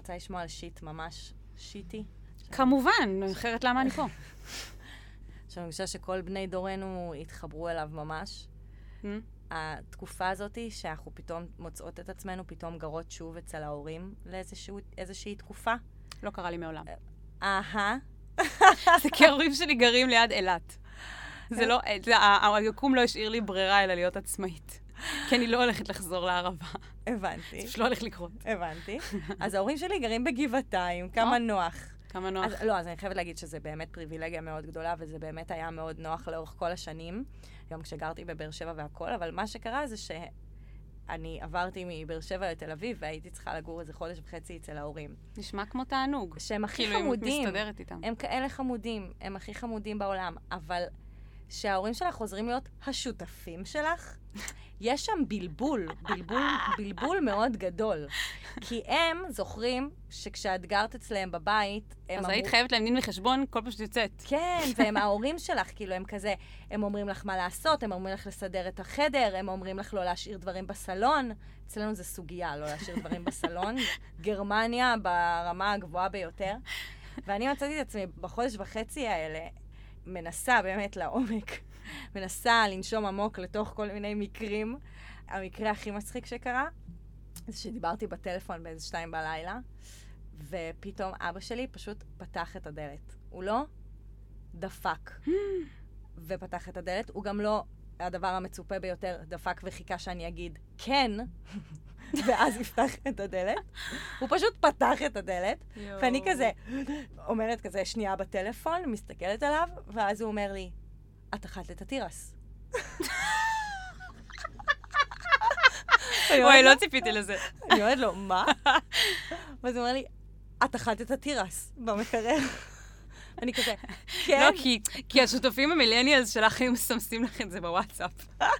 רוצה לשמוע על שיט ממש שיטי? כמובן, אחרת למה אני פה? שאני חושבת שכל בני דורנו התחברו אליו ממש. Hmm? התקופה הזאת, שאנחנו פתאום מוצאות את עצמנו פתאום גרות שוב אצל ההורים לאיזושהי תקופה. לא קרה לי מעולם. אהה. זה כי ההורים שלי גרים ליד אילת. זה לא, זה, ה- היקום לא השאיר לי ברירה אלא להיות עצמאית. כי אני לא הולכת לחזור לערבה. הבנתי, זה לא הולך לקרות. הבנתי. אז ההורים שלי גרים בגבעתיים, כמה. נוח. כמה נוח. אז, לא, אז אני חייבת להגיד שזה באמת פריבילגיה מאוד גדולה, וזה באמת היה מאוד נוח לאורך כל השנים, גם כשגרתי בבאר שבע והכל, אבל מה שקרה זה שאני עברתי מבאר שבע לתל אביב, והייתי צריכה לגור איזה חודש וחצי אצל ההורים. נשמע כמו תענוג. שהם הכי כאילו, אם את חמודים. מסתדרת איתם. הם כאלה חמודים, הם הכי חמודים בעולם, אבל שההורים שלך חוזרים להיות השותפים שלך, יש שם בלבול, בלבול, בלבול מאוד גדול. כי הם זוכרים שכשאת גרת אצלם בבית, הם אז אמרו... היית חייבת להם דין וחשבון כל פעם שאת יוצאת. כן, והם ההורים שלך, כאילו, הם כזה, הם אומרים לך מה לעשות, הם אומרים לך לסדר את החדר, הם אומרים לך לא להשאיר דברים בסלון. אצלנו זה סוגיה, לא להשאיר דברים בסלון. גרמניה ברמה הגבוהה ביותר. ואני מצאתי את עצמי בחודש וחצי האלה, מנסה באמת לעומק, מנסה לנשום עמוק לתוך כל מיני מקרים. המקרה הכי מצחיק שקרה, זה שדיברתי בטלפון באיזה שתיים בלילה, ופתאום אבא שלי פשוט פתח את הדלת. הוא לא דפק ופתח את הדלת, הוא גם לא, הדבר המצופה ביותר, דפק וחיכה שאני אגיד כן, ואז יפתח את הדלת. הוא פשוט פתח את הדלת, ואני כזה אומרת כזה שנייה בטלפון, מסתכלת עליו, ואז הוא אומר לי, את אכלת את התירס. וואי, לא ציפיתי לזה. אני אומרת לו, מה? ואז הוא אומר לי, את אכלת את התירס במקרר. אני כזה, כן. לא, כי, כי השותפים המילניאלס שלך היו מסמסים לך את זה בוואטסאפ.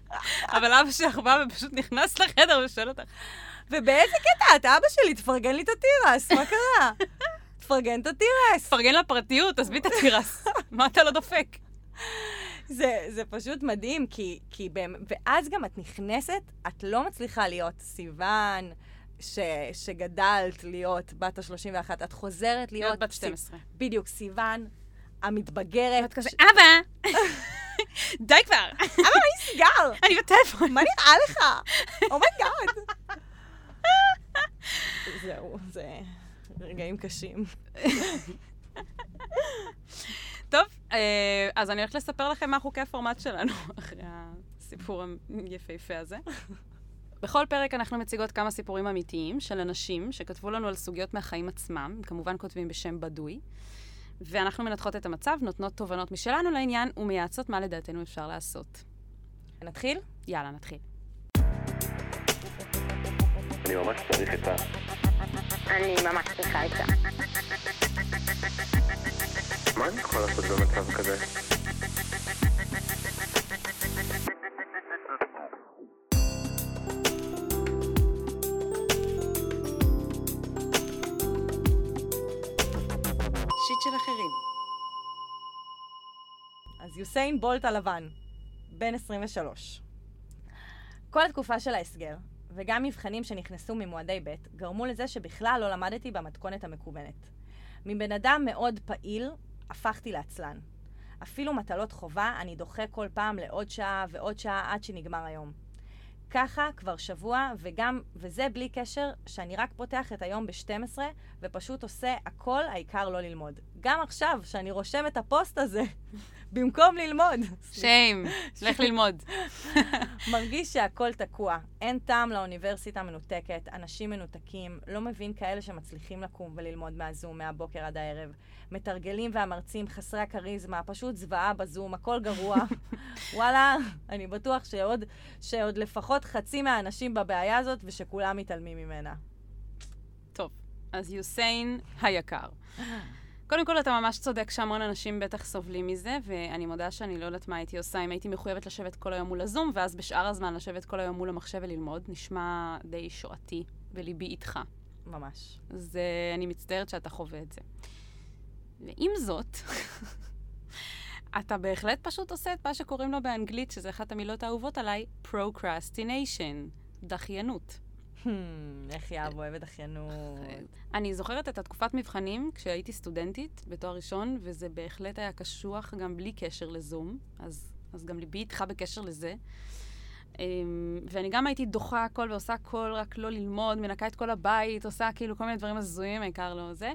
אבל אבא שלך בא ופשוט נכנס לחדר ושואל אותך. ובאיזה קטע? את אבא שלי, תפרגן לי את התירס, מה קרה? תפרגן את התירס. תפרגן לפרטיות, עזבי את התירס. מה אתה לא דופק? זה, זה פשוט מדהים, כי, כי באמת, ואז גם את נכנסת, את לא מצליחה להיות סיוון, ש, שגדלת להיות בת ה-31, את חוזרת להיות... להיות בת סיו- 12. בדיוק, סיוון, המתבגרת. ש- אבא! די כבר! אבא, מה נסגר? אני בטלפון. מה נראה לך? oh my god. זהו, זה רגעים קשים. טוב, אה, אז אני הולכת לספר לכם מה חוקי הפורמט שלנו, אחרי הסיפור היפהפה הזה. בכל פרק אנחנו מציגות כמה סיפורים אמיתיים של אנשים שכתבו לנו על סוגיות מהחיים עצמם, כמובן כותבים בשם בדוי, ואנחנו מנתחות את המצב, נותנות תובנות משלנו לעניין ומייעצות מה לדעתנו אפשר לעשות. נתחיל? יאללה, נתחיל. אני ממש צריך את ה... אני ממש צריכה את זה. מה אני יכול לעשות במצב כזה? יוסיין בולט הלבן, בן 23. כל התקופה של ההסגר, וגם מבחנים שנכנסו ממועדי ב', גרמו לזה שבכלל לא למדתי במתכונת המקוונת. מבן אדם מאוד פעיל, הפכתי לעצלן. אפילו מטלות חובה אני דוחה כל פעם לעוד שעה ועוד שעה עד שנגמר היום. ככה כבר שבוע, וגם, וזה בלי קשר, שאני רק פותח את היום ב-12 ופשוט עושה הכל, העיקר לא ללמוד. גם עכשיו, שאני רושם את הפוסט הזה, במקום ללמוד. שיים, לך ללמוד. מרגיש שהכל תקוע. אין טעם לאוניברסיטה מנותקת, אנשים מנותקים, לא מבין כאלה שמצליחים לקום וללמוד מהזום מהבוקר עד הערב. מתרגלים והמרצים חסרי הכריזמה, פשוט זוועה בזום, הכל גרוע. וואלה, אני בטוח שעוד, שעוד לפחות חצי מהאנשים בבעיה הזאת ושכולם מתעלמים ממנה. טוב, אז יוסיין היקר. קודם כל, אתה ממש צודק שהמון אנשים בטח סובלים מזה, ואני מודה שאני לא יודעת מה הייתי עושה אם הייתי מחויבת לשבת כל היום מול הזום, ואז בשאר הזמן לשבת כל היום מול המחשב וללמוד. נשמע די שואתי, וליבי איתך. ממש. אז uh, אני מצטערת שאתה חווה את זה. ועם זאת, אתה בהחלט פשוט עושה את מה שקוראים לו באנגלית, שזה אחת המילות האהובות עליי, procrastination, דחיינות. איך יאהב אוהב את אחיינות. אני זוכרת את התקופת מבחנים כשהייתי סטודנטית בתואר ראשון, וזה בהחלט היה קשוח גם בלי קשר לזום, אז, אז גם ליבי איתך בקשר לזה. אמ, ואני גם הייתי דוחה הכל ועושה הכל, רק לא ללמוד, מנקה את כל הבית, עושה כאילו כל מיני דברים הזויים, העיקר לא זה.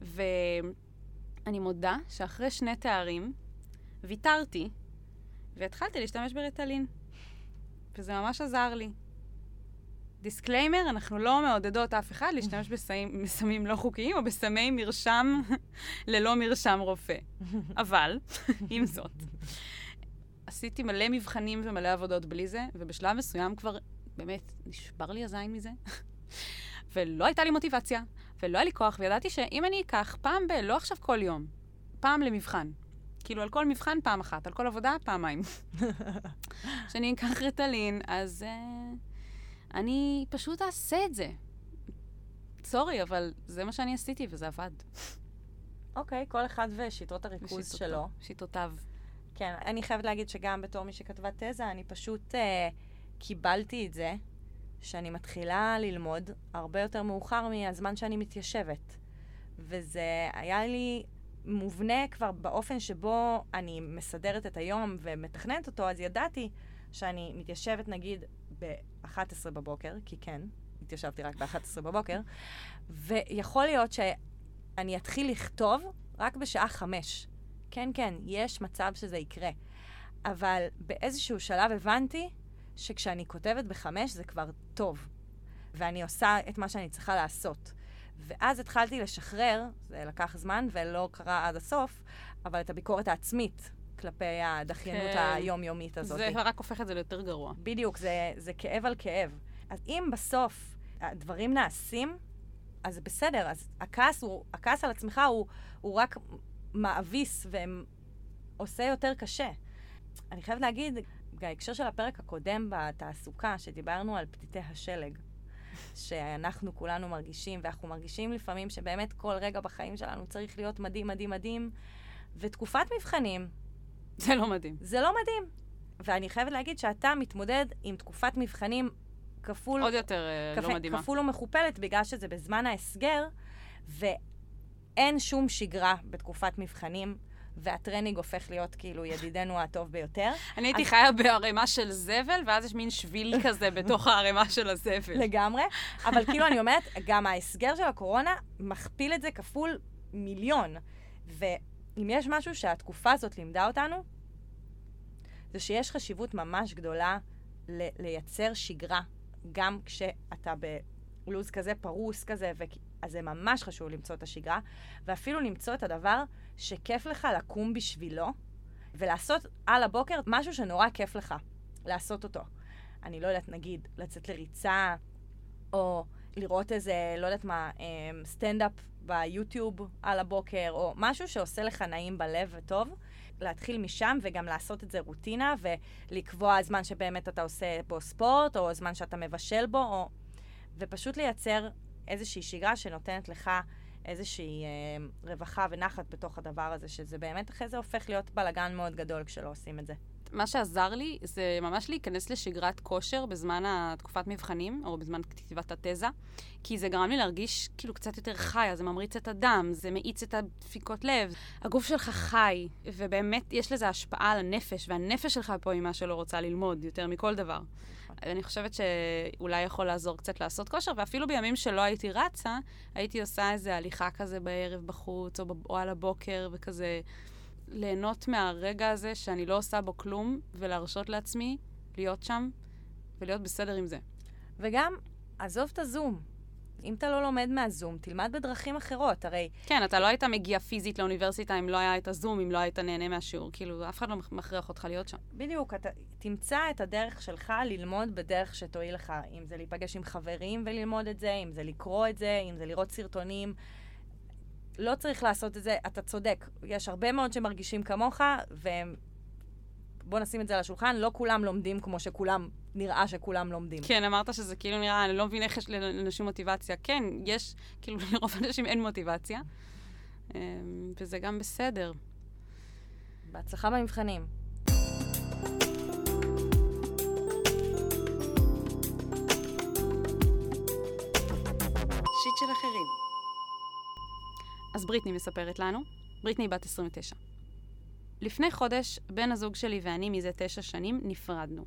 ואני מודה שאחרי שני תארים, ויתרתי, והתחלתי להשתמש בריטלין. וזה ממש עזר לי. disclaimer, אנחנו לא מעודדות אף אחד להשתמש בסמים, לא חוקיים או בסמי מרשם ללא מרשם רופא. אבל, עם זאת, עשיתי מלא מבחנים ומלא עבודות בלי זה, ובשלב מסוים כבר, באמת, נשבר לי הזין מזה. ולא הייתה לי מוטיבציה, ולא היה לי כוח, וידעתי שאם אני אקח פעם ב... לא עכשיו כל יום, פעם למבחן. כאילו, על כל מבחן פעם אחת, על כל עבודה פעמיים. כשאני אקח רטלין, אז uh, אני פשוט אעשה את זה. סורי, אבל זה מה שאני עשיתי, וזה עבד. אוקיי, כל אחד ושיטות הריכוז ושיטותיו- שלו. שיטותיו. כן, אני חייבת להגיד שגם בתור מי שכתבה תזה, אני פשוט אה, קיבלתי את זה שאני מתחילה ללמוד הרבה יותר מאוחר מהזמן שאני מתיישבת. וזה היה לי מובנה כבר באופן שבו אני מסדרת את היום ומתכננת אותו, אז ידעתי שאני מתיישבת נגיד ב-11 בבוקר, כי כן, התיישבתי רק ב-11 בבוקר, ויכול להיות שאני אתחיל לכתוב רק בשעה חמש. כן, כן, יש מצב שזה יקרה. אבל באיזשהו שלב הבנתי שכשאני כותבת בחמש זה כבר טוב, ואני עושה את מה שאני צריכה לעשות. ואז התחלתי לשחרר, זה לקח זמן ולא קרה עד הסוף, אבל את הביקורת העצמית כלפי הדחיינות כן. היומיומית הזאת. זה רק הופך את זה ליותר גרוע. בדיוק, זה, זה כאב על כאב. אז אם בסוף הדברים נעשים, אז בסדר. אז הכעס, הוא, הכעס על עצמך הוא, הוא רק מאביס ועושה יותר קשה. אני חייבת להגיד, בהקשר של הפרק הקודם בתעסוקה, שדיברנו על פתיתי השלג, שאנחנו כולנו מרגישים, ואנחנו מרגישים לפעמים שבאמת כל רגע בחיים שלנו צריך להיות מדהים, מדהים, מדהים, ותקופת מבחנים, זה לא מדהים. זה לא מדהים. ואני חייבת להגיד שאתה מתמודד עם תקופת מבחנים כפול, עוד יותר אה, כפ... לא מדהימה. כפול ומכופלת, בגלל שזה בזמן ההסגר, ואין שום שגרה בתקופת מבחנים, והטרנינג הופך להיות כאילו ידידנו הטוב ביותר. אני הייתי חיה בערימה של זבל, ואז יש מין שביל כזה בתוך הערימה של הזבל. לגמרי. אבל כאילו, אני אומרת, גם ההסגר של הקורונה מכפיל את זה כפול מיליון. ואם יש משהו שהתקופה הזאת לימדה אותנו, זה שיש חשיבות ממש גדולה ל- לייצר שגרה, גם כשאתה בלו"ז כזה פרוס כזה, ו... אז זה ממש חשוב למצוא את השגרה, ואפילו למצוא את הדבר שכיף לך לקום בשבילו, ולעשות על הבוקר משהו שנורא כיף לך לעשות אותו. אני לא יודעת, נגיד, לצאת לריצה, או לראות איזה, לא יודעת מה, אמ, סטנדאפ ביוטיוב על הבוקר, או משהו שעושה לך נעים בלב וטוב, להתחיל משם וגם לעשות את זה רוטינה, ולקבוע זמן שבאמת אתה עושה בו ספורט, או זמן שאתה מבשל בו, או... ופשוט לייצר איזושהי שגרה שנותנת לך איזושהי אה, רווחה ונחת בתוך הדבר הזה, שזה באמת אחרי זה הופך להיות בלאגן מאוד גדול כשלא עושים את זה. מה שעזר לי זה ממש להיכנס לשגרת כושר בזמן התקופת מבחנים, או בזמן כתיבת התזה, כי זה גרם לי להרגיש כאילו קצת יותר חי, אז זה ממריץ את הדם, זה מאיץ את הדפיקות לב. הגוף שלך חי, ובאמת יש לזה השפעה על הנפש, והנפש שלך פה היא מה שלא רוצה ללמוד יותר מכל דבר. אני חושבת שאולי יכול לעזור קצת לעשות כושר, ואפילו בימים שלא הייתי רצה, הייתי עושה איזה הליכה כזה בערב בחוץ, או, או על הבוקר, וכזה ליהנות מהרגע הזה שאני לא עושה בו כלום, ולהרשות לעצמי להיות שם ולהיות בסדר עם זה. וגם, עזוב את הזום. אם אתה לא לומד מהזום, תלמד בדרכים אחרות. הרי כן, אתה לא היית מגיע פיזית לאוניברסיטה אם לא היה את הזום, אם לא היית נהנה מהשיעור. כאילו, אף אחד לא מכריח אותך להיות שם. בדיוק, אתה תמצא את הדרך שלך ללמוד בדרך שתועיל לך. אם זה להיפגש עם חברים וללמוד את זה, אם זה לקרוא את זה, אם זה לראות סרטונים. לא צריך לעשות את זה, אתה צודק. יש הרבה מאוד שמרגישים כמוך, והם... בוא נשים את זה על השולחן, לא כולם לומדים כמו שכולם, נראה שכולם לומדים. כן, אמרת שזה כאילו נראה, אני לא מבין איך יש לאנשים מוטיבציה. כן, יש, כאילו, לרוב האנשים אין מוטיבציה, אמ, וזה גם בסדר. בהצלחה במבחנים. של אחרים. אז בריטני מספרת לנו. בריטני בת 29. לפני חודש, בן הזוג שלי ואני מזה תשע שנים נפרדנו.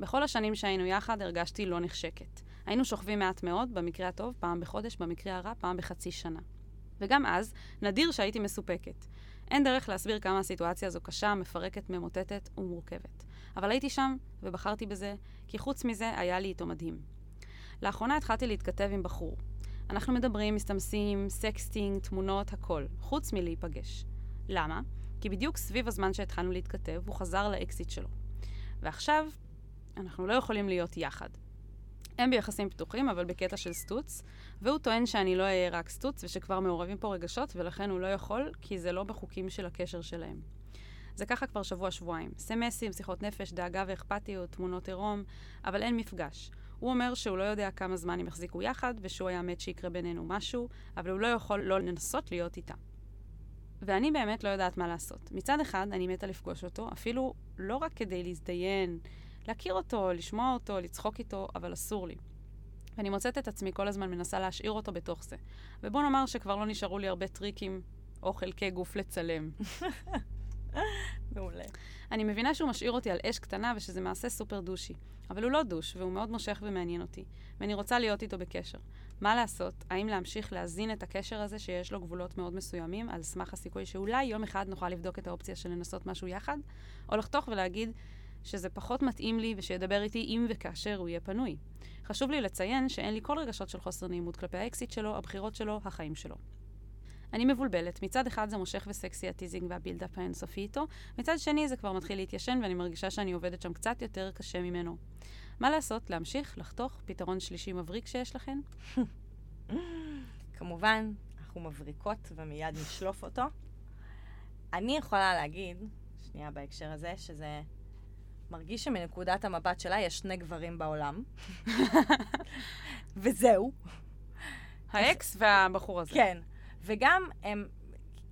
בכל השנים שהיינו יחד הרגשתי לא נחשקת. היינו שוכבים מעט מאוד, במקרה הטוב, פעם בחודש, במקרה הרע, פעם בחצי שנה. וגם אז, נדיר שהייתי מסופקת. אין דרך להסביר כמה הסיטואציה הזו קשה, מפרקת, ממוטטת ומורכבת. אבל הייתי שם, ובחרתי בזה, כי חוץ מזה היה לי איתו מדהים. לאחרונה התחלתי להתכתב עם בחור. אנחנו מדברים, מסתמסים, sexting, תמונות, הכל, חוץ מלהיפגש. למה? כי בדיוק סביב הזמן שהתחלנו להתכתב, הוא חזר לאקסית שלו. ועכשיו, אנחנו לא יכולים להיות יחד. הם ביחסים פתוחים, אבל בקטע של סטוץ, והוא טוען שאני לא אהיה רק סטוץ ושכבר מעורבים פה רגשות, ולכן הוא לא יכול, כי זה לא בחוקים של הקשר שלהם. זה ככה כבר שבוע-שבועיים. סמסים, שיחות נפש, דאגה ואכפתיות, תמונות עירום, אבל אין מפגש. הוא אומר שהוא לא יודע כמה זמן הם יחזיקו יחד, ושהוא היה מת שיקרה בינינו משהו, אבל הוא לא יכול לא לנסות להיות איתה. ואני באמת לא יודעת מה לעשות. מצד אחד, אני מתה לפגוש אותו, אפילו לא רק כדי להזדיין, להכיר אותו, לשמוע אותו, לצחוק איתו, אבל אסור לי. ואני מוצאת את עצמי כל הזמן מנסה להשאיר אותו בתוך זה. ובוא נאמר שכבר לא נשארו לי הרבה טריקים או חלקי גוף לצלם. מעולה. אני מבינה שהוא משאיר אותי על אש קטנה ושזה מעשה סופר דושי. אבל הוא לא דוש, והוא מאוד מושך ומעניין אותי. ואני רוצה להיות איתו בקשר. מה לעשות? האם להמשיך להזין את הקשר הזה שיש לו גבולות מאוד מסוימים, על סמך הסיכוי שאולי יום אחד נוכל לבדוק את האופציה של לנסות משהו יחד? או לחתוך ולהגיד שזה פחות מתאים לי ושידבר איתי אם וכאשר הוא יהיה פנוי. חשוב לי לציין שאין לי כל רגשות של חוסר נעימות כלפי האקסית שלו, הבחירות שלו, החיים שלו. אני מבולבלת. מצד אחד זה מושך וסקסי ה teasing וה build-up האינסופי איתו, מצד שני זה כבר מתחיל להתיישן ואני מרגישה שאני עובדת שם קצת יותר קשה ממנו. מה לעשות? להמשיך? לחתוך? פתרון שלישי מבריק שיש לכן? כמובן, אנחנו מבריקות ומיד נשלוף אותו. אני יכולה להגיד, שנייה בהקשר הזה, שזה מרגיש שמנקודת המבט שלה יש שני גברים בעולם. וזהו. האקס והבחור הזה. כן. וגם הם,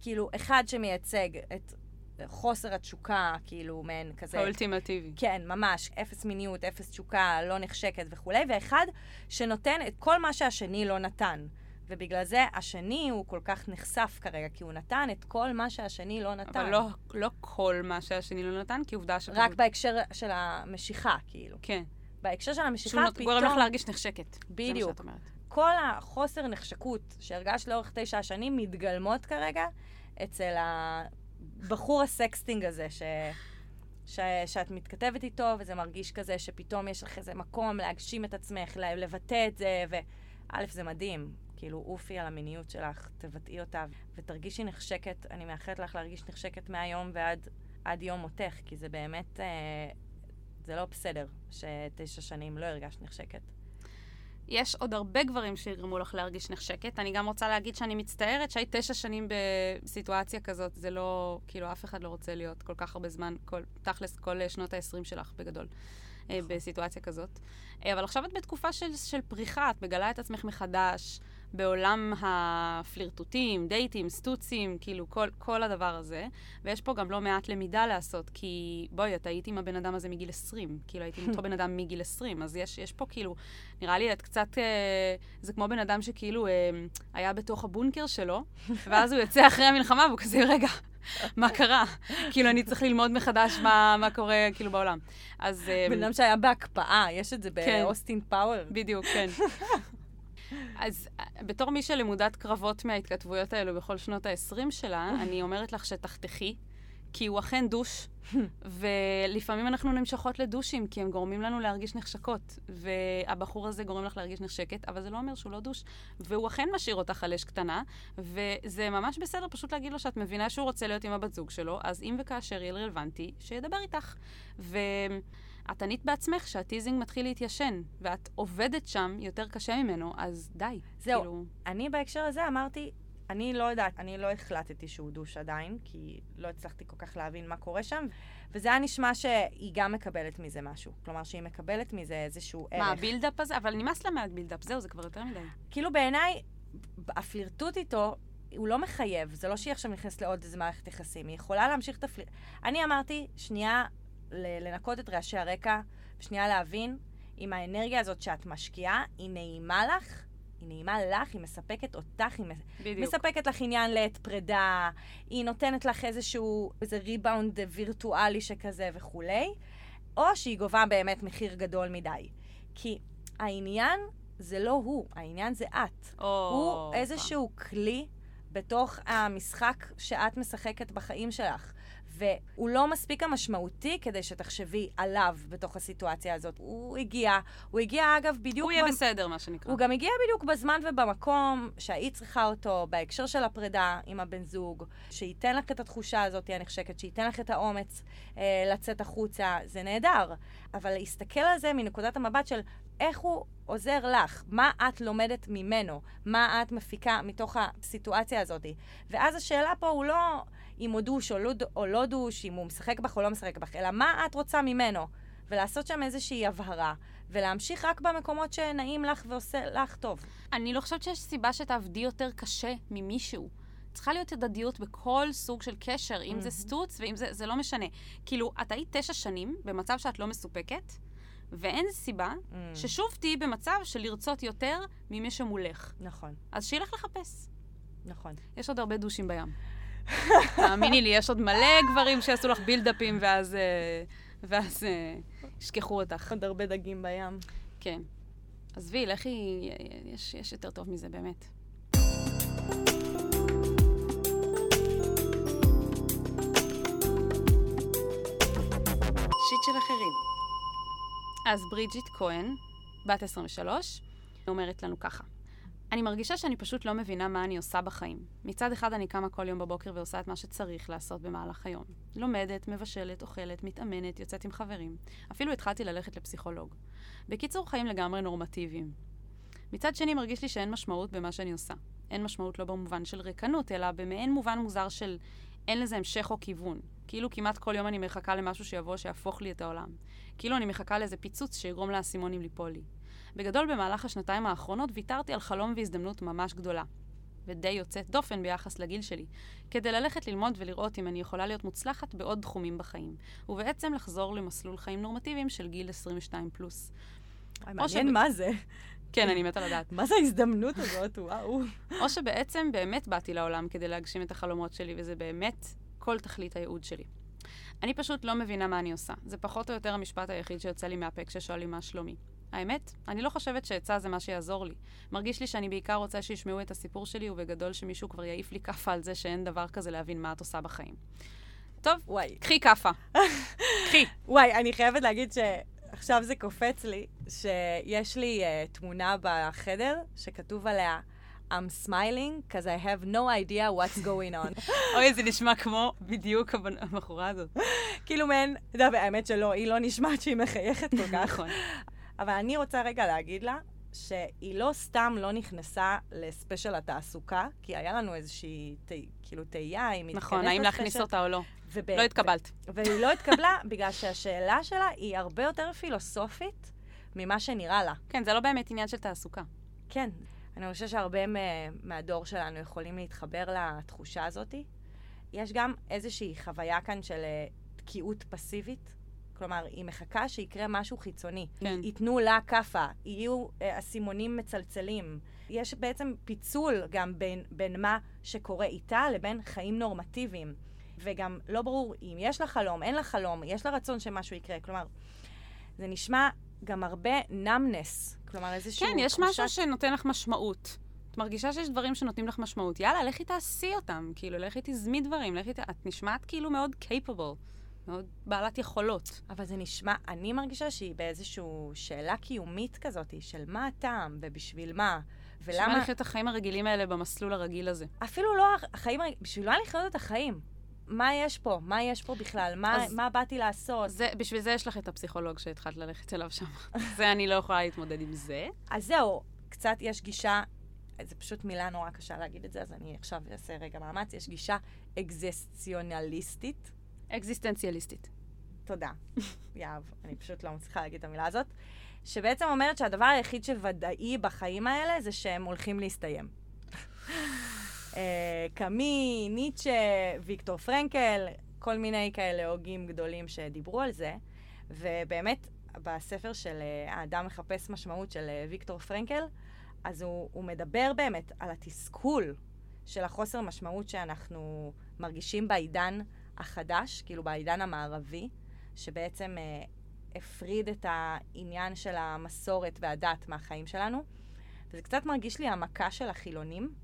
כאילו, אחד שמייצג את חוסר התשוקה, כאילו, מעין כזה... האולטימטיבי. כן, ממש. אפס מיניות, אפס תשוקה, לא נחשקת וכולי, ואחד שנותן את כל מה שהשני לא נתן. ובגלל זה השני הוא כל כך נחשף כרגע, כי הוא נתן את כל מה שהשני לא נתן. אבל לא, לא כל מה שהשני לא נתן, כי עובדה ש... רק בהקשר של המשיכה, כאילו. כן. בהקשר של המשיכה, שהוא פתאום... גורם לך להרגיש נחשקת. זה מה בדיוק. שאת אומרת. כל החוסר נחשקות שהרגשת לאורך תשע השנים מתגלמות כרגע אצל הבחור הסקסטינג הזה, ש... ש... שאת מתכתבת איתו, וזה מרגיש כזה שפתאום יש לך איזה מקום להגשים את עצמך, לבטא את זה, וא', זה מדהים. כאילו, עופי על המיניות שלך, תבטאי אותה, ותרגישי נחשקת. אני מאחלת לך להרגיש נחשקת מהיום ועד עד יום מותך, כי זה באמת, אה, זה לא בסדר שתשע שנים לא הרגשת נחשקת. יש עוד הרבה גברים שיגרמו לך להרגיש נחשקת. אני גם רוצה להגיד שאני מצטערת שהיית תשע שנים בסיטואציה כזאת. זה לא, כאילו, אף אחד לא רוצה להיות כל כך הרבה זמן, כל, תכלס, כל אה, שנות ה-20 שלך בגדול, אה, בסיטואציה כזאת. אה, אבל עכשיו את בתקופה של, של פריחה, את מגלה את עצמך מחדש בעולם הפלירטוטים, דייטים, סטוצים, כאילו, כל, כל הדבר הזה. ויש פה גם לא מעט למידה לעשות, כי בואי, את היית עם הבן אדם הזה מגיל 20. כאילו, הייתי עם אותו בן אדם מגיל 20, אז יש, יש פה כאילו, נראה לי את קצת, אה, זה כמו בן אדם שכאילו אה, היה בתוך הבונקר שלו, ואז הוא יוצא אחרי המלחמה, והוא כזה, רגע, מה קרה? כאילו, אני צריך ללמוד מחדש מה, מה קורה, כאילו, בעולם. אז... אה, בן אדם שהיה בהקפאה, יש את זה כן. באוסטין פאוור. בדיוק, כן. אז אה, בתור מי שלמודת קרבות מההתכתבויות האלו בכל שנות ה-20 שלה, אני אומרת לך שתחתכי, כי הוא אכן דוש, ולפעמים אנחנו נמשכות לדושים, כי הם גורמים לנו להרגיש נחשקות, והבחור הזה גורם לך להרגיש נחשקת, אבל זה לא אומר שהוא לא דוש, והוא אכן משאיר אותך על אש קטנה, וזה ממש בסדר פשוט להגיד לו שאת מבינה שהוא רוצה להיות עם הבת זוג שלו, אז אם וכאשר יהיה רלוונטי, שידבר איתך. ו... את ענית בעצמך שהטיזינג מתחיל להתיישן, ואת עובדת שם יותר קשה ממנו, אז די. זהו. כאילו, אני בהקשר הזה אמרתי, אני לא יודעת, אני לא החלטתי שהוא דוש עדיין, כי לא הצלחתי כל כך להבין מה קורה שם, וזה היה נשמע שהיא גם מקבלת מזה משהו. כלומר, שהיא מקבלת מזה איזשהו ערך. מה, ה build-up הזה? אבל נמאס לה מה build-up, זהו, זה כבר יותר מדי. כאילו בעיניי, הפלירטוט איתו, הוא לא מחייב, זה לא שהיא עכשיו נכנסת לעוד איזה מערכת יחסים, היא יכולה להמשיך את הפלירטוט. אני אמרתי, שנייה, לנקות את רעשי הרקע, שנייה להבין אם האנרגיה הזאת שאת משקיעה, היא נעימה לך, היא נעימה לך, היא מספקת אותך, היא בדיוק. מספקת לך עניין לעת פרידה, היא נותנת לך איזשהו, איזה ריבאונד וירטואלי שכזה וכולי, או שהיא גובה באמת מחיר גדול מדי. כי העניין זה לא הוא, העניין זה את. או... הוא איזשהו כלי בתוך המשחק שאת משחקת בחיים שלך. והוא לא מספיק המשמעותי כדי שתחשבי עליו בתוך הסיטואציה הזאת. הוא הגיע, הוא הגיע אגב בדיוק... הוא יהיה במ- בסדר, מה שנקרא. הוא גם הגיע בדיוק בזמן ובמקום שהיית צריכה אותו, בהקשר של הפרידה עם הבן זוג, שייתן לך את התחושה הזאת הנחשקת, שייתן לך את האומץ אה, לצאת החוצה, זה נהדר. אבל להסתכל על זה מנקודת המבט של איך הוא עוזר לך, מה את לומדת ממנו, מה את מפיקה מתוך הסיטואציה הזאת. ואז השאלה פה הוא לא אם הוא דוש או לא, או לא דוש, אם הוא משחק בך או לא משחק בך, אלא מה את רוצה ממנו. ולעשות שם איזושהי הבהרה, ולהמשיך רק במקומות שנעים לך ועושה לך טוב. אני לא חושבת שיש סיבה שתעבדי יותר קשה ממישהו. צריכה להיות הדדיות בכל סוג של קשר, אם זה סטוץ ואם זה, זה לא משנה. כאילו, את היית תשע שנים במצב שאת לא מסופקת, ואין סיבה Mm. ששוב תהיי במצב של לרצות יותר ממי שמולך. נכון, אז שילך לחפש. נכון. יש עוד הרבה דושים בים. תאמיני לי, יש עוד מלא גברים שיעשו לך בילדאפים ואז, אה, ואז אה, ישכחו אותך. עוד הרבה דגים בים. כן. עזבי, לכי, יש, יש יותר טוב מזה, באמת. שיט של אחרים. אז ברידג'יט כהן, בת 23, אומרת לנו ככה: אני מרגישה שאני פשוט לא מבינה מה אני עושה בחיים. מצד אחד אני קמה כל יום בבוקר ועושה את מה שצריך לעשות במהלך היום. לומדת, מבשלת, אוכלת, מתאמנת, יוצאת עם חברים. אפילו התחלתי ללכת לפסיכולוג. בקיצור, חיים לגמרי נורמטיביים. מצד שני, מרגיש לי שאין משמעות במה שאני עושה. אין משמעות לא במובן של ריקנות, אלא במעין מובן מוזר של אין לזה המשך או כיוון. כאילו כמעט כל יום אני מחכה למשהו שיבוא שיהפוך לי את העולם. כאילו אני מחכה לאיזה פיצוץ שיגרום לאסימונים ליפול לי. בגדול, במהלך השנתיים האחרונות ויתרתי על חלום והזדמנות ממש גדולה, ודי יוצאת דופן ביחס לגיל שלי, כדי ללכת ללמוד ולראות אם אני יכולה להיות מוצלחת בעוד תחומים בחיים, ובעצם לחזור למסלול חיים נורמטיביים של גיל 22 פלוס. מעניין שב- מה זה. כן, אני מתה לדעת. מה זה ההזדמנות הזאת, וואו. או שבעצם באמת באתי לעולם כדי להגשים את החלומות שלי, וזה באמת כל תכלית הייעוד שלי. אני פשוט לא מבינה מה אני עושה. זה פחות או יותר המשפט היחיד שיוצא לי מהפה כששואלים מה שלומי. האמת, אני לא חושבת שעצה זה מה שיעזור לי. מרגיש לי שאני בעיקר רוצה שישמעו את הסיפור שלי, ובגדול שמישהו כבר יעיף לי כאפה על זה שאין דבר כזה להבין מה את עושה בחיים. טוב, וואי. קחי כאפה. קחי. וואי, אני חייבת להגיד שעכשיו זה קופץ לי, שיש לי uh, תמונה בחדר שכתוב עליה I'm smiling because I have no idea what's going on. אוי, זה נשמע כמו בדיוק הבחורה הזאת. כאילו מעין, אתה יודע, האמת שלא, היא לא נשמעת שהיא מחייכת כל כך. נכון. אבל אני רוצה רגע להגיד לה שהיא לא סתם לא נכנסה לספיישל התעסוקה, כי היה לנו איזושהי, כאילו, תהייה אם היא נכון, האם להכניס. אותה או לא. וב- לא התקבלת. והיא לא התקבלה בגלל שהשאלה שלה היא הרבה יותר פילוסופית ממה שנראה לה. כן, זה לא באמת עניין של תעסוקה. כן, אני חושבת שהרבה מהדור שלנו יכולים להתחבר לתחושה הזאת. יש גם איזושהי חוויה כאן של אה, תקיעות פסיבית. כלומר, היא מחכה שיקרה משהו חיצוני. כן. ייתנו לה כאפה, יהיו אה, אסימונים מצלצלים. יש בעצם פיצול גם בין, בין מה שקורה איתה לבין חיים נורמטיביים. וגם לא ברור אם יש לה חלום, אין לה חלום, יש לה רצון שמשהו יקרה. כלומר, זה נשמע גם הרבה numbness. כלומר, איזשהו כן, יש תחושת- משהו שנותן לך משמעות. את מרגישה שיש דברים שנותנים לך משמעות. יאללה, לכי תעשי אותם. כאילו, לכי תזמי דברים, לכי ת... את נשמעת כאילו מאוד capable, מאוד בעלת יכולות. אבל זה נשמע, אני מרגישה שהיא באיזושהי שאלה קיומית כזאת, של מה הטעם ובשביל מה, ולמה... ולמה... לחיות את החיים הרגילים האלה במסלול הרגיל הזה? אפילו לא החיים, הר- בשביל מה לחיות את החיים? מה יש פה? מה יש פה בכלל? מה, אז- מה באתי לעשות? זה, בשביל זה יש לך את הפסיכולוג שהתחלת ללכת אליו שם. זה אני לא יכולה להתמודד עם זה. אז זהו, קצת יש גישה, זו פשוט מילה נורא קשה להגיד את זה, אז אני עכשיו אעשה רגע מאמץ, יש גישה אקזיסציונליסטית. אקזיסטנציאליסטית. תודה. יהב, אני פשוט לא מצליחה להגיד את המילה הזאת. שבעצם אומרת שהדבר היחיד שוודאי בחיים האלה זה שהם הולכים להסתיים. אה, קאמי, ניטשה, ויקטור פרנקל, כל מיני כאלה הוגים גדולים שדיברו על זה. ובאמת, בספר של אה, האדם מחפש משמעות של אה, ויקטור פרנקל, אז הוא, הוא מדבר באמת על התסכול של החוסר משמעות שאנחנו מרגישים בעידן החדש, כאילו בעידן המערבי, שבעצם אה, הפריד את העניין של המסורת והדת מהחיים שלנו. וזה קצת מרגיש לי המכה של החילונים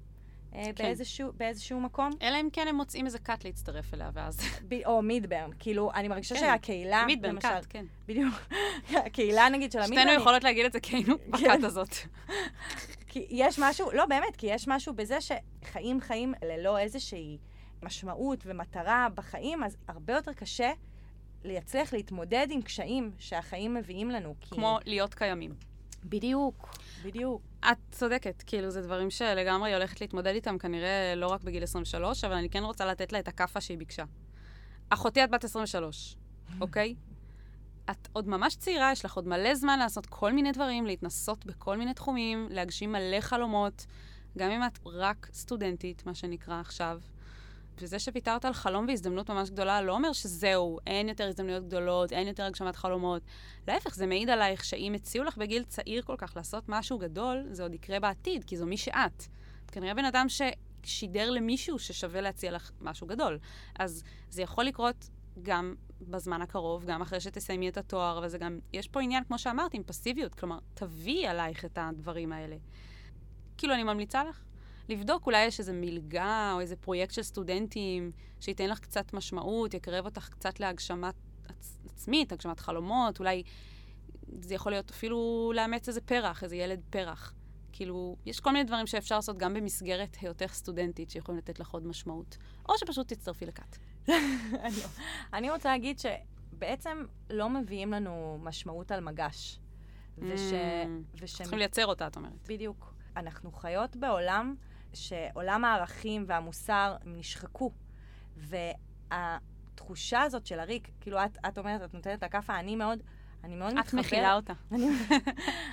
כן. באיזשהו, באיזשהו מקום. אלא אם כן הם מוצאים איזה כת להצטרף אליה, ואז... ב, או מידברן, כאילו, אני מרגישה כן. שהקהילה, מידברן, למשל, כת, כן. בדיוק, הקהילה נגיד של המידברנים, שתינו יכולות להגיד את זה היינו כן. בכת הזאת. כי יש משהו, לא באמת, כי יש משהו בזה שחיים חיים ללא איזושהי משמעות ומטרה בחיים, אז הרבה יותר קשה להצליח להתמודד עם קשיים שהחיים מביאים לנו. כי... כמו להיות קיימים. בדיוק, בדיוק. את צודקת, כאילו, זה דברים שלגמרי היא הולכת להתמודד איתם, כנראה לא רק בגיל 23, אבל אני כן רוצה לתת לה את הכאפה שהיא ביקשה. אחותי את בת 23, אוקיי? את עוד ממש צעירה, יש לך עוד מלא זמן לעשות כל מיני דברים, להתנסות בכל מיני תחומים, להגשים מלא חלומות, גם אם את רק סטודנטית, מה שנקרא עכשיו. וזה שוויתרת על חלום והזדמנות ממש גדולה, לא אומר שזהו, אין יותר הזדמנויות גדולות, אין יותר הגשמת חלומות. להפך, זה מעיד עלייך שאם הציעו לך בגיל צעיר כל כך לעשות משהו גדול, זה עוד יקרה בעתיד, כי זו מי שאת. את כנראה בן אדם ששידר למישהו ששווה להציע לך משהו גדול. אז זה יכול לקרות גם בזמן הקרוב, גם אחרי שתסיימי את התואר, וזה גם, יש פה עניין, כמו שאמרת, עם פסיביות. כלומר, תביאי עלייך את הדברים האלה. כאילו, אני ממליצה לך לבדוק, אולי יש איזה מלגה או איזה פרויקט של סטודנטים שייתן לך קצת משמעות, יקרב אותך קצת להגשמת עצ- עצמית, הגשמת חלומות, אולי זה יכול להיות אפילו לאמץ איזה פרח, איזה ילד פרח. כאילו, יש כל מיני דברים שאפשר לעשות גם במסגרת היותך סטודנטית, שיכולים לתת לך עוד משמעות. או שפשוט תצטרפי לכת. אני רוצה להגיד שבעצם לא מביאים לנו משמעות על מגש. וש... Mm, וש... צריכים לייצר אותה, את אומרת. בדיוק. אנחנו חיות בעולם שעולם הערכים והמוסר נשחקו. והתחושה הזאת של הריק, כאילו את, את אומרת, את נותנת לה כאפה, אני מאוד, אני מאוד את מתחברת. מכילה אותה. אני,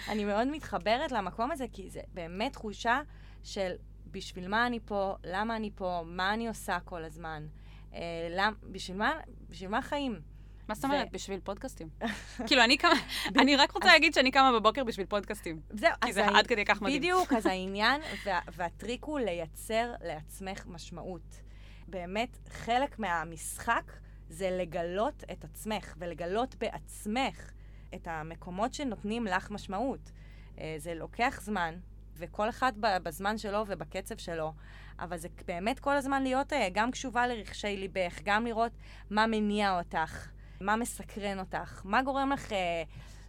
אני מאוד מתחברת למקום הזה, כי זה באמת תחושה של בשביל מה אני פה, למה אני פה, מה אני עושה כל הזמן, אה, למ, בשביל, מה, בשביל מה חיים. מה זאת אומרת? בשביל פודקאסטים. כאילו, אני קמה, אני רק רוצה להגיד שאני קמה בבוקר בשביל פודקאסטים. זהו, כי אז זה העני- עד כדי כך מדהים. בדיוק, אז העניין וה, והטריק הוא לייצר לעצמך משמעות. באמת, חלק מהמשחק זה לגלות את עצמך ולגלות בעצמך את המקומות שנותנים לך משמעות. אה, זה לוקח זמן, וכל אחד בזמן שלו ובקצב שלו, אבל זה באמת כל הזמן להיות אה, גם קשובה לרחשי ליבך, גם לראות מה מניע אותך, מה מסקרן אותך, מה גורם לך אה,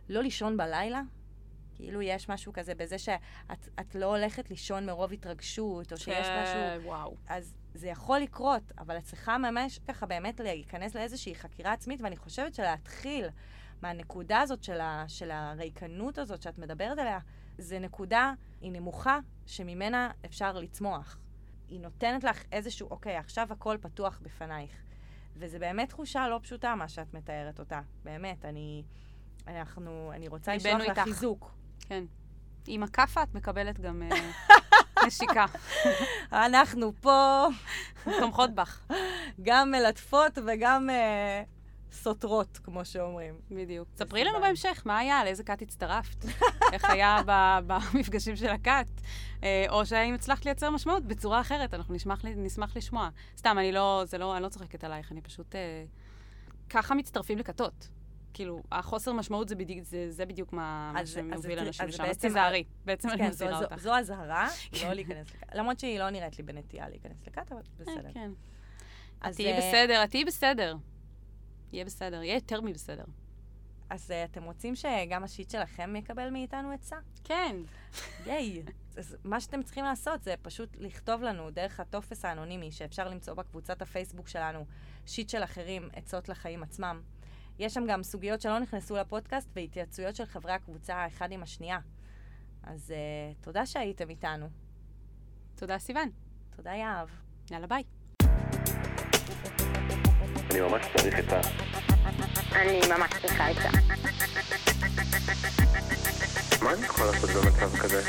לא לישון בלילה. כאילו יש משהו כזה בזה שאת את לא הולכת לישון מרוב התרגשות, או שיש משהו... כן, וואו. אז זה יכול לקרות, אבל את צריכה ממש ככה באמת להיכנס לאיזושהי חקירה עצמית, ואני חושבת שלהתחיל מהנקודה הזאת של, ה, של הריקנות הזאת שאת מדברת עליה, זה נקודה, היא נמוכה, שממנה אפשר לצמוח. היא נותנת לך איזשהו, אוקיי, עכשיו הכל פתוח בפנייך. וזה באמת תחושה לא פשוטה, מה שאת מתארת אותה. באמת, אני... אנחנו, אני רוצה לשלוח לך איתך. חיזוק. כן. עם הכאפה את מקבלת גם אה, נשיקה. אנחנו פה תומכות בך. גם מלטפות וגם אה, סותרות, כמו שאומרים. בדיוק. ספרי לנו. בהמשך, מה היה? לאיזה כת הצטרפת? איך היה במפגשים של הכת? אה, או שהאם הצלחת לייצר משמעות בצורה אחרת, אנחנו נשמח, נשמח לשמוע. סתם, אני לא, זה לא, אני לא צוחקת עלייך, אני פשוט... אה, ככה מצטרפים לכתות. כאילו, החוסר משמעות זה בדיוק, זה, זה בדיוק מה, מה אז- אז שמוביל זה- אנשים אז לשם. אז בעצם- תיזהרי, בעצם אני כן, זו, מזהירה זו, אותך. זו אזהרה, לא להיכנס לכת. למרות שהיא לא נראית לי בנטייה להיכנס לכת, אבל אה, בסדר. כן. אז, תהיי אה, בסדר, את תהיי בסדר. יהיה בסדר, יהיה יותר מבסדר. אז אה, אתם רוצים שגם השיט שלכם יקבל מאיתנו עצה? כן. ייי. אז מה שאתם צריכים לעשות זה פשוט לכתוב לנו דרך הטופס האנונימי שאפשר למצוא בקבוצת הפייסבוק שלנו, שיט של אחרים, עצות לחיים עצמם. יש שם גם סוגיות שלא נכנסו לפודקאסט והתייעצויות של חברי הקבוצה האחד עם השנייה. אז uh, תודה שהייתם איתנו. תודה, סיוון. תודה, יהב. יאללה, ביי. אני ממש צריך את ה... אני ממש צריכה עצה. מה אני יכול לעשות במצב כזה?